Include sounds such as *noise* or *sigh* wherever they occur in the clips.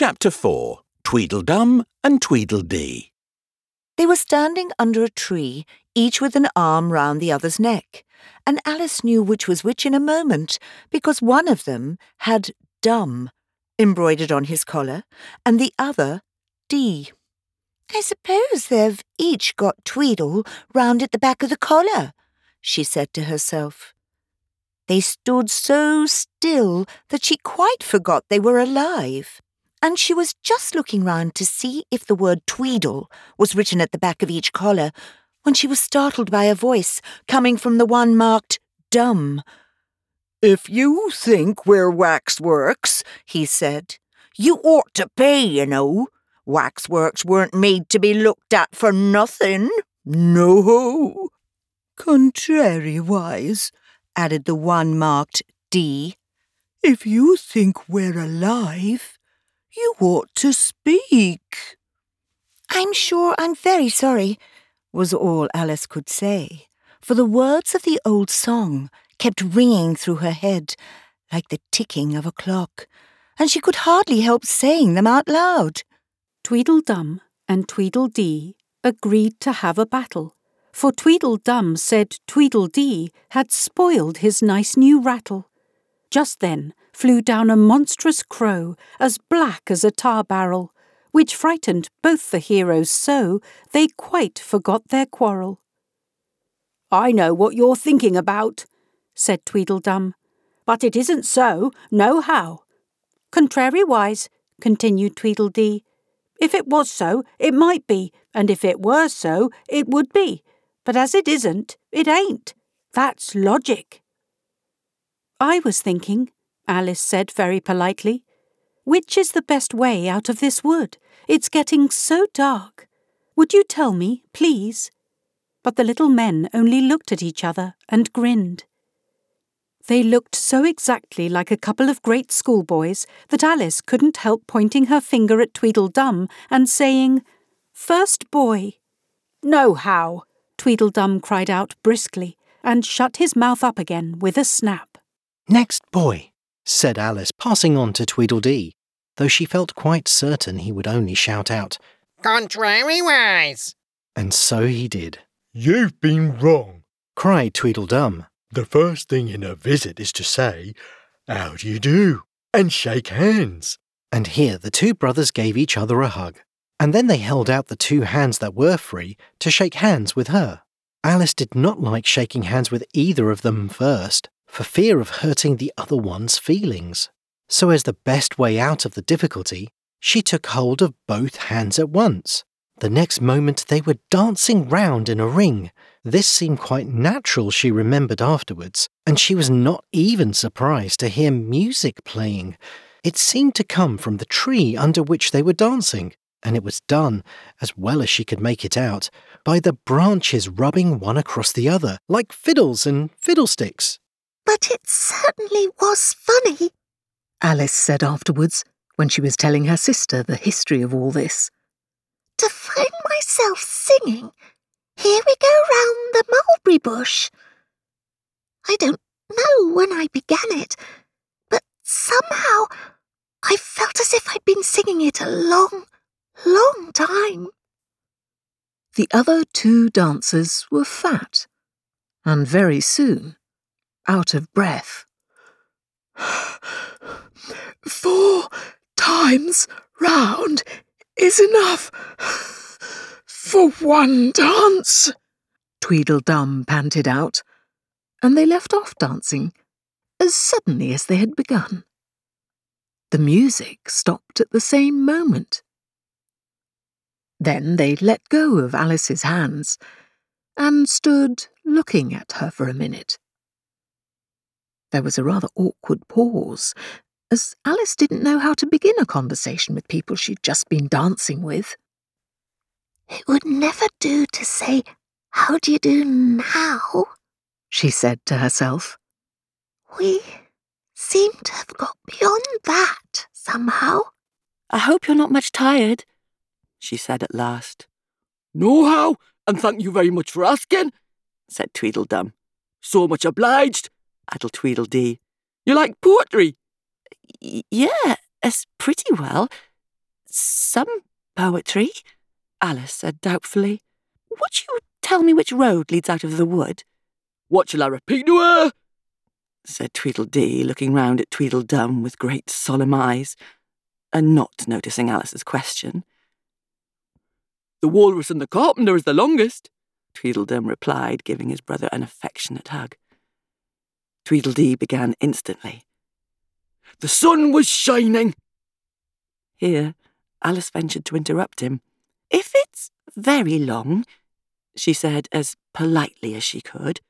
Chapter 4 Tweedledum and Tweedledee. They were standing under a tree, each with an arm round the other's neck, and Alice knew which was which in a moment, because one of them had Dum embroidered on his collar, and the other Dee. I suppose they've each got Tweedle round at the back of the collar, she said to herself. They stood so still that she quite forgot they were alive and she was just looking round to see if the word Tweedle was written at the back of each collar when she was startled by a voice coming from the one marked Dum. If you think we're waxworks, he said, you ought to pay, you know. Waxworks weren't made to be looked at for nothing. No. Contrariwise, added the one marked Dee, if you think we're alive, you ought to speak. I'm sure I'm very sorry, was all Alice could say, for the words of the old song kept ringing through her head like the ticking of a clock, and she could hardly help saying them out loud. Tweedledum and Tweedledee agreed to have a battle, for Tweedledum said Tweedledee had spoiled his nice new rattle. Just then flew down a monstrous crow, as black as a tar barrel, which frightened both the heroes so they quite forgot their quarrel. I know what you're thinking about, said Tweedledum, but it isn't so, nohow. Contrariwise, continued Tweedledee, if it was so, it might be, and if it were so, it would be. But as it isn't, it ain't. That's logic. I was thinking, Alice said very politely, which is the best way out of this wood? It's getting so dark. Would you tell me, please? But the little men only looked at each other and grinned. They looked so exactly like a couple of great schoolboys that Alice couldn't help pointing her finger at Tweedledum and saying, First boy. No how, Tweedledum cried out briskly, and shut his mouth up again with a snap. Next boy, said Alice, passing on to Tweedledee, though she felt quite certain he would only shout out, Contrariwise! And so he did. You've been wrong, cried Tweedledum. The first thing in a visit is to say, How do you do? and shake hands. And here the two brothers gave each other a hug, and then they held out the two hands that were free to shake hands with her. Alice did not like shaking hands with either of them first, for fear of hurting the other one's feelings. So, as the best way out of the difficulty, she took hold of both hands at once. The next moment they were dancing round in a ring. This seemed quite natural, she remembered afterwards, and she was not even surprised to hear music playing. It seemed to come from the tree under which they were dancing, and it was done, as well as she could make it out, by the branches rubbing one across the other, like fiddles and fiddlesticks. But it certainly was funny, Alice said afterwards, when she was telling her sister the history of all this. To find myself singing, Here we go round the mulberry bush. I don't know when I began it, but somehow I felt as if I'd been singing it a long, long time. The other two dancers were fat, and very soon out of breath. Four times round is enough for one dance, Tweedledum panted out, and they left off dancing as suddenly as they had begun. The music stopped at the same moment. Then they let go of Alice's hands and stood looking at her for a minute. There was a rather awkward pause, as Alice didn't know how to begin a conversation with people she'd just been dancing with. It would never do to say, How do you do now? she said to herself. We seem to have got beyond that somehow. I hope you're not much tired, she said at last. Nohow, and thank you very much for asking, said Tweedledum. So much obliged, addled Tweedledee. You like poetry? Yeah, it's pretty well. some poetry, Alice said doubtfully. Would you tell me which road leads out of the wood? What shall I repeat to her? said Tweedledee, looking round at Tweedledum with great solemn eyes, and not noticing Alice's question. The walrus and the carpenter is the longest, Tweedledum replied, giving his brother an affectionate hug. Tweedledee began instantly. The sun was shining. Here, Alice ventured to interrupt him. If it's very long, she said as politely as she could,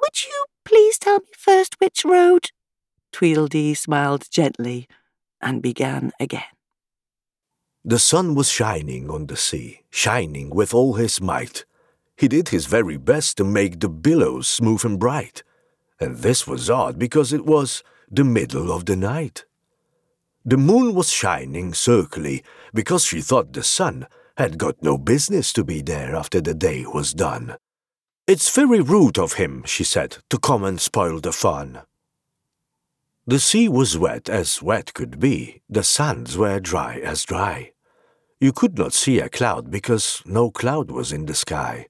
would you please tell me first which road? Tweedledee smiled gently and began again. The sun was shining on the sea, shining with all his might. He did his very best to make the billows smooth and bright. And this was odd because it was the middle of the night. The moon was shining circly because she thought the sun had got no business to be there after the day was done. It's very rude of him, she said, to come and spoil the fun. The sea was wet as wet could be, the sands were dry as dry. You could not see a cloud because no cloud was in the sky.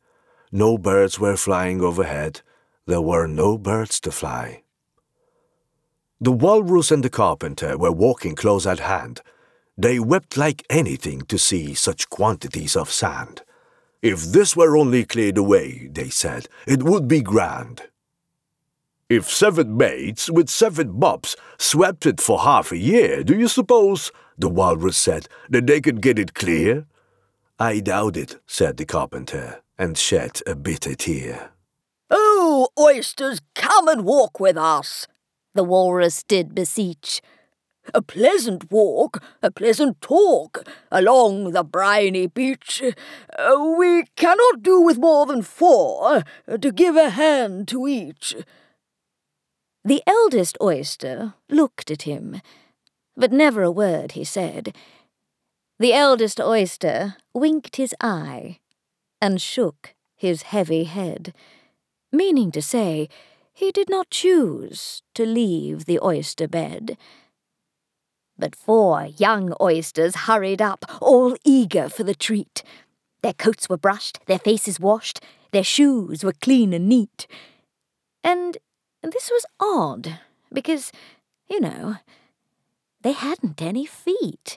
No birds were flying overhead, there were no birds to fly. The walrus and the carpenter were walking close at hand. They wept like anything to see such quantities of sand. If this were only cleared away, they said, it would be grand. If seven mates with seven mops swept it for half a year, do you suppose, the walrus said, that they could get it clear? I doubt it, said the carpenter, and shed a bitter tear. Oysters, come and walk with us, the walrus did beseech. A pleasant walk, a pleasant talk, along the briny beach. Uh, we cannot do with more than four, uh, to give a hand to each. The eldest oyster looked at him, but never a word he said. The eldest oyster winked his eye and shook his heavy head, meaning to say, he did not choose to leave the oyster bed. But four young oysters hurried up, all eager for the treat. Their coats were brushed, their faces washed, their shoes were clean and neat. And this was odd, because, you know, they hadn't any feet.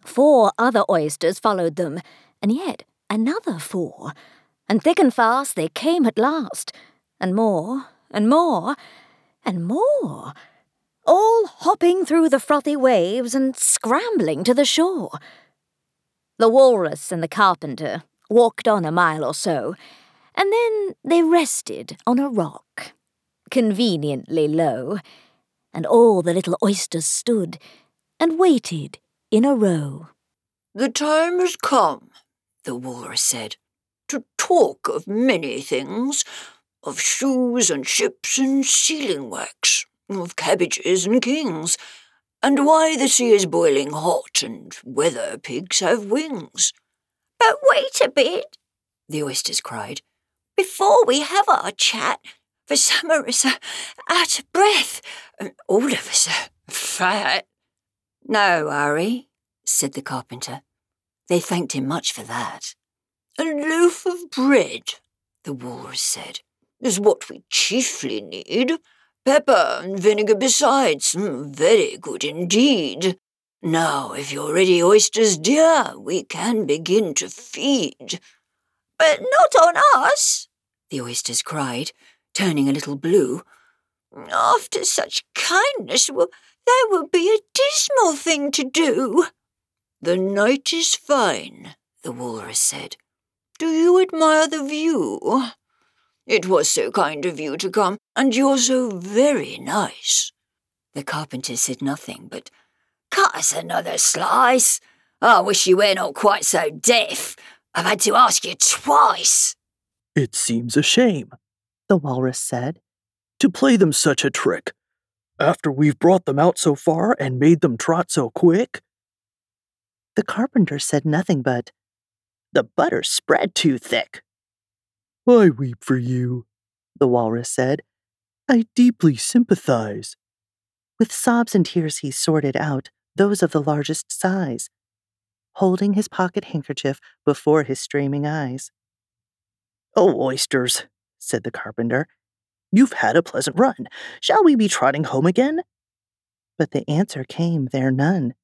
Four other oysters followed them, and yet another four, and thick and fast they came at last and more, and more, and more, all hopping through the frothy waves and scrambling to the shore. The walrus and the carpenter walked on a mile or so, and then they rested on a rock, conveniently low, and all the little oysters stood and waited in a row. The time has come, the walrus said, to talk of many things, of shoes and ships and sealing wax, of cabbages and kings, and why the sea is boiling hot and whether pigs have wings. But wait a bit, the oysters cried. Before we have our chat, for some of us are out of breath, and all of us are fat. No hurry, said the carpenter. They thanked him much for that. A loaf of bread, the walrus said is what we chiefly need. Pepper and vinegar besides. Mm, very good indeed. Now, if you're ready, oysters dear, we can begin to feed. But not on us, the oysters cried, turning a little blue. After such kindness, well, that would be a dismal thing to do. The night is fine, the walrus said. Do you admire the view? It was so kind of you to come, and you're so very nice. The carpenter said nothing, but cut us another slice. I wish you were not quite so deaf. I've had to ask you twice. It seems a shame, the walrus said, to play them such a trick, after we've brought them out so far and made them trot so quick. The carpenter said nothing but, The butter spread too thick. I weep for you, the walrus said. I deeply sympathize. With sobs and tears he sorted out those of the largest size, holding his pocket handkerchief before his streaming eyes. Oh, oysters, said the carpenter. You've had a pleasant run. Shall we be trotting home again? But the answer came there none.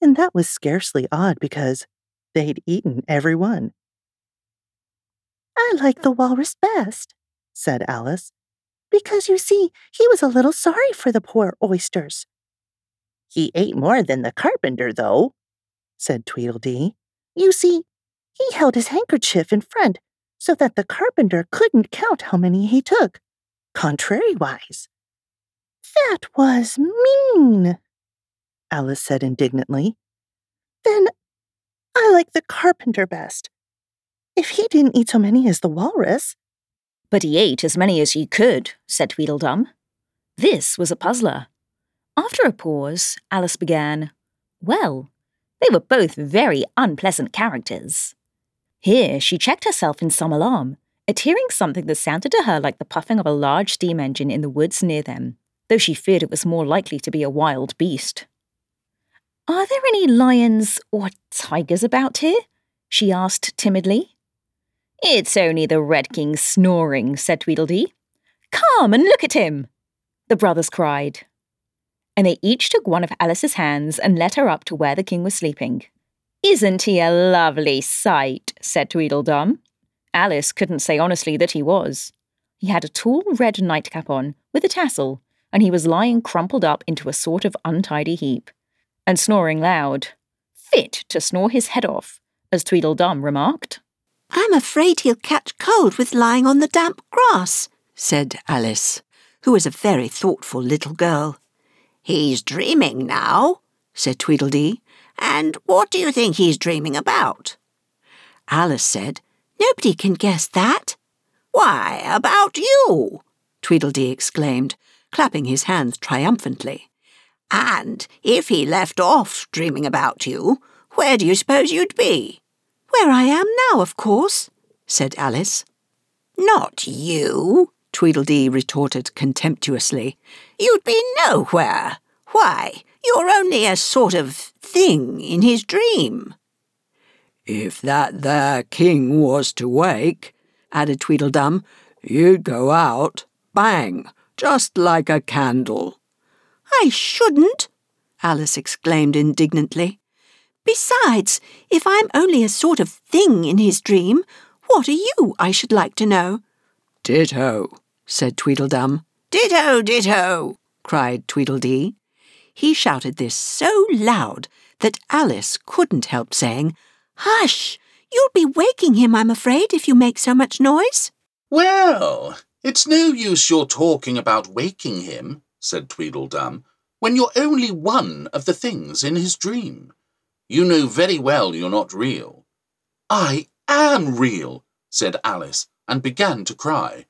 And that was scarcely odd because they'd eaten every one. I like the walrus best, said Alice, because you see, he was a little sorry for the poor oysters. He ate more than the carpenter, though, said Tweedledee. You see, he held his handkerchief in front so that the carpenter couldn't count how many he took, contrariwise. That was mean, Alice said indignantly. Then I like the carpenter best. If he didn't eat so many as the walrus. But he ate as many as he could, said Tweedledum. This was a puzzler. After a pause, Alice began, Well, they were both very unpleasant characters. Here she checked herself in some alarm at hearing something that sounded to her like the puffing of a large steam engine in the woods near them, though she feared it was more likely to be a wild beast. Are there any lions or tigers about here? she asked timidly. It's only the Red King snoring, said Tweedledee. Come and look at him, the brothers cried. And they each took one of Alice's hands and led her up to where the king was sleeping. Isn't he a lovely sight? said Tweedledum. Alice couldn't say honestly that he was. He had a tall red nightcap on, with a tassel, and he was lying crumpled up into a sort of untidy heap, and snoring loud. Fit to snore his head off, as Tweedledum remarked. I'm afraid he'll catch cold with lying on the damp grass, said Alice, who was a very thoughtful little girl. He's dreaming now, said Tweedledee. And what do you think he's dreaming about? Alice said, Nobody can guess that. Why, about you, Tweedledee exclaimed, clapping his hands triumphantly. And if he left off dreaming about you, where do you suppose you'd be? Where I am now, of course, said Alice. Not you, Tweedledee retorted contemptuously. You'd be nowhere. Why, you're only a sort of thing in his dream. If that there king was to wake, added Tweedledum, you'd go out, bang, just like a candle. I shouldn't, Alice exclaimed indignantly. Besides, if I'm only a sort of thing in his dream, what are you, I should like to know? Ditto, said Tweedledum. Ditto, ditto, cried Tweedledee. He shouted this so loud that Alice couldn't help saying, Hush! You'll be waking him, I'm afraid, if you make so much noise. Well, it's no use your talking about waking him, said Tweedledum, when you're only one of the things in his dream. You know very well you're not real. I am real, said Alice, and began to cry.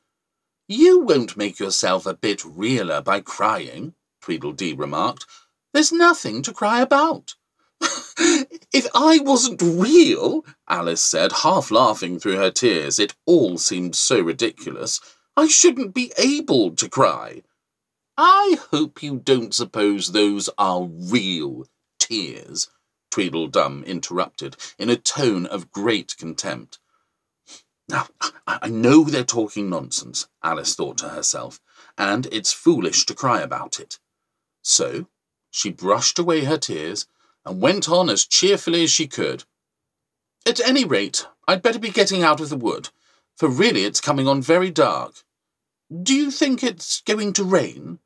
You won't make yourself a bit realer by crying, Tweedledee remarked. There's nothing to cry about. *laughs* if I wasn't real, Alice said, half laughing through her tears, it all seemed so ridiculous, I shouldn't be able to cry. I hope you don't suppose those are real tears, Tweedledum interrupted in a tone of great contempt. Now, I know they're talking nonsense, Alice thought to herself, and it's foolish to cry about it. So she brushed away her tears and went on as cheerfully as she could. At any rate, I'd better be getting out of the wood, for really it's coming on very dark. Do you think it's going to rain?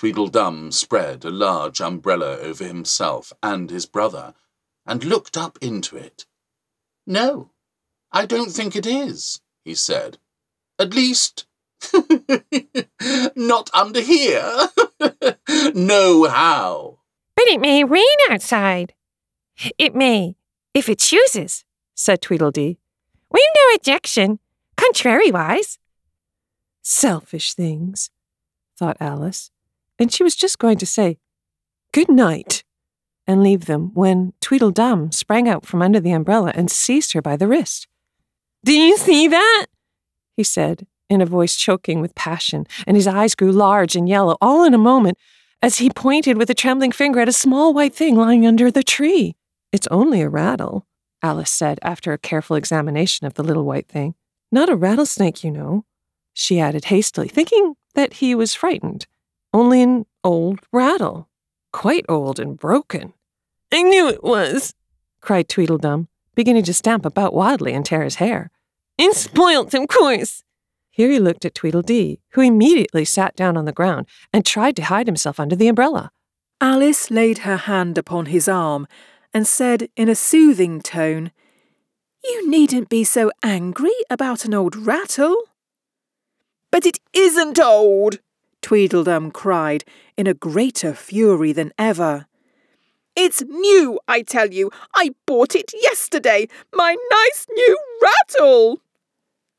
Tweedledum spread a large umbrella over himself and his brother, and looked up into it. No, I don't think it is, he said. At least, *laughs* not under here. *laughs* no how. But it may rain outside. It may, if it chooses, said Tweedledee. We've no objection, contrariwise. Selfish things, thought Alice, and she was just going to say, Good night, and leave them when Tweedledum sprang out from under the umbrella and seized her by the wrist. Do you see that? he said, in a voice choking with passion, and his eyes grew large and yellow all in a moment, as he pointed with a trembling finger at a small white thing lying under the tree. It's only a rattle, Alice said after a careful examination of the little white thing. Not a rattlesnake, you know, she added hastily, thinking that he was frightened. Only an old rattle. Quite old and broken. I knew it was, cried Tweedledum, beginning to stamp about wildly and tear his hair. It's spoilt, of course. Here he looked at Tweedledee, who immediately sat down on the ground and tried to hide himself under the umbrella. Alice laid her hand upon his arm and said in a soothing tone, You needn't be so angry about an old rattle. But it isn't old, Tweedledum cried in a greater fury than ever. It's new, I tell you. I bought it yesterday. My nice new rattle!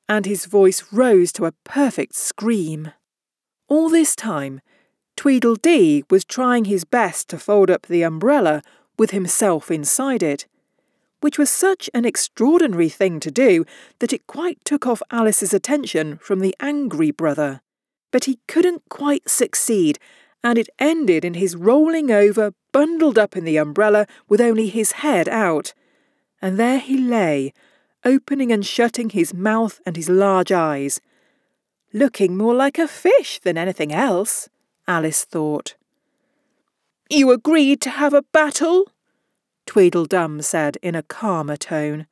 And his voice rose to a perfect scream. All this time, Tweedledee was trying his best to fold up the umbrella with himself inside it, which was such an extraordinary thing to do that it quite took off Alice's attention from the angry brother. But he couldn't quite succeed, and it ended in his rolling over, bundled up in the umbrella, with only his head out. And there he lay, opening and shutting his mouth and his large eyes. Looking more like a fish than anything else, Alice thought. You agreed to have a battle? Tweedledum said in a calmer tone.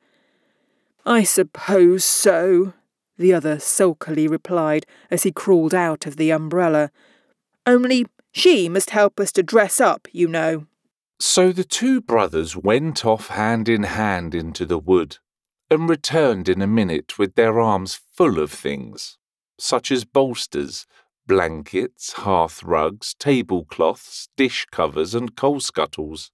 I suppose so, the other sulkily replied as he crawled out of the umbrella. Only she must help us to dress up, you know. So the two brothers went off hand in hand into the wood, and returned in a minute with their arms full of things, such as bolsters, blankets, hearth rugs, tablecloths, dish covers, and coal scuttles.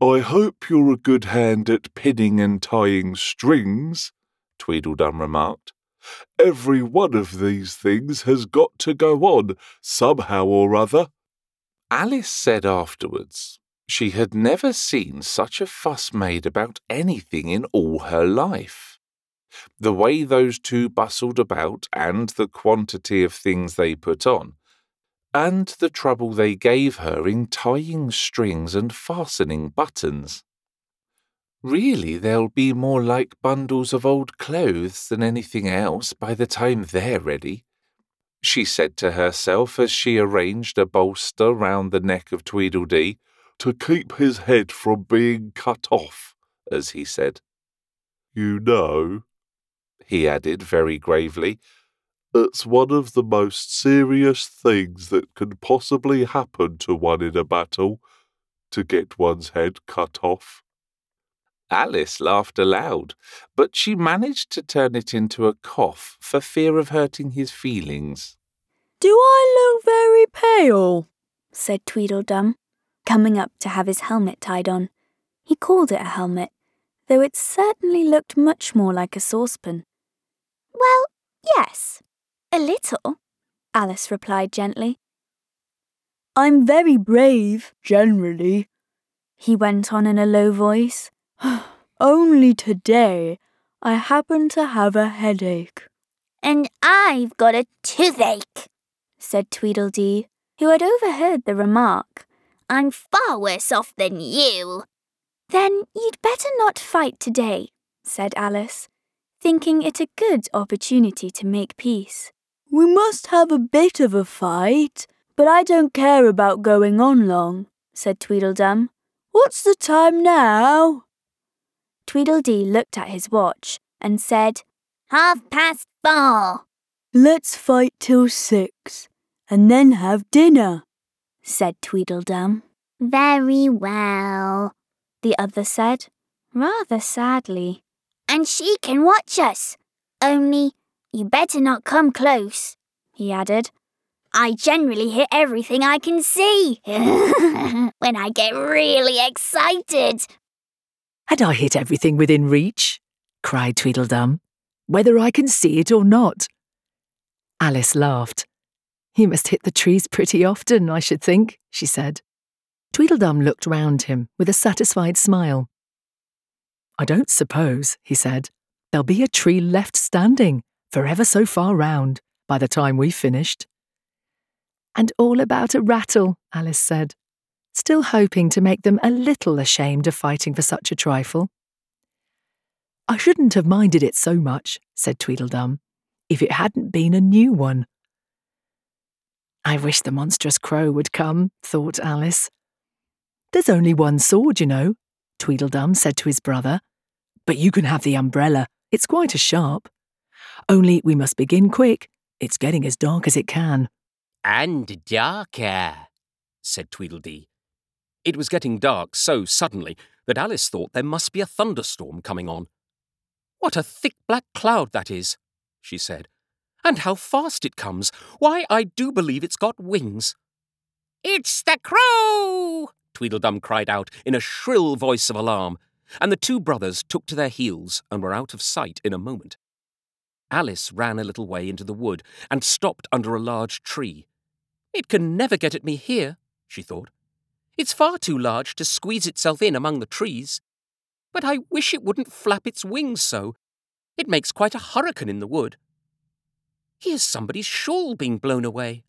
I hope you're a good hand at pinning and tying strings, Tweedledum remarked. Every one of these things has got to go on somehow or other. Alice said afterwards she had never seen such a fuss made about anything in all her life. The way those two bustled about, and the quantity of things they put on, and the trouble they gave her in tying strings and fastening buttons. Really, they'll be more like bundles of old clothes than anything else by the time they're ready, she said to herself as she arranged a bolster round the neck of Tweedledee to keep his head from being cut off, as he said. You know, he added very gravely, it's one of the most serious things that can possibly happen to one in a battle to get one's head cut off. Alice laughed aloud, but she managed to turn it into a cough for fear of hurting his feelings. Do I look very pale? said Tweedledum, coming up to have his helmet tied on. He called it a helmet, though it certainly looked much more like a saucepan. Well, yes, a little, Alice replied gently. I'm very brave, generally, he went on in a low voice. *gasps* Only today I happen to have a headache. And I've got a toothache, said Tweedledee, who had overheard the remark. I'm far worse off than you. Then you'd better not fight today, said Alice, thinking it a good opportunity to make peace. We must have a bit of a fight, but I don't care about going on long, said Tweedledum. What's the time now? Tweedledee looked at his watch and said, Half past four. Let's fight till six, and then have dinner, said Tweedledum. Very well, the other said, rather sadly. And she can watch us. Only you better not come close, he added. I generally hit everything I can see *laughs* when I get really excited. And I hit everything within reach, cried Tweedledum, whether I can see it or not. Alice laughed. He must hit the trees pretty often, I should think, she said. Tweedledum looked round him with a satisfied smile. I don't suppose, he said, there'll be a tree left standing for ever so far round by the time we've finished. And all about a rattle, Alice said, still hoping to make them a little ashamed of fighting for such a trifle. I shouldn't have minded it so much, said Tweedledum, if it hadn't been a new one. I wish the monstrous crow would come, thought Alice. There's only one sword, you know, Tweedledum said to his brother. But you can have the umbrella. It's quite as sharp. Only we must begin quick. It's getting as dark as it can. And darker, said Tweedledee. It was getting dark so suddenly that Alice thought there must be a thunderstorm coming on. What a thick black cloud that is, she said. And how fast it comes! Why, I do believe it's got wings. It's the crow! Tweedledum cried out in a shrill voice of alarm, and the two brothers took to their heels and were out of sight in a moment. Alice ran a little way into the wood and stopped under a large tree. It can never get at me here, she thought. It's far too large to squeeze itself in among the trees. But I wish it wouldn't flap its wings so. It makes quite a hurricane in the wood. Here's somebody's shawl being blown away.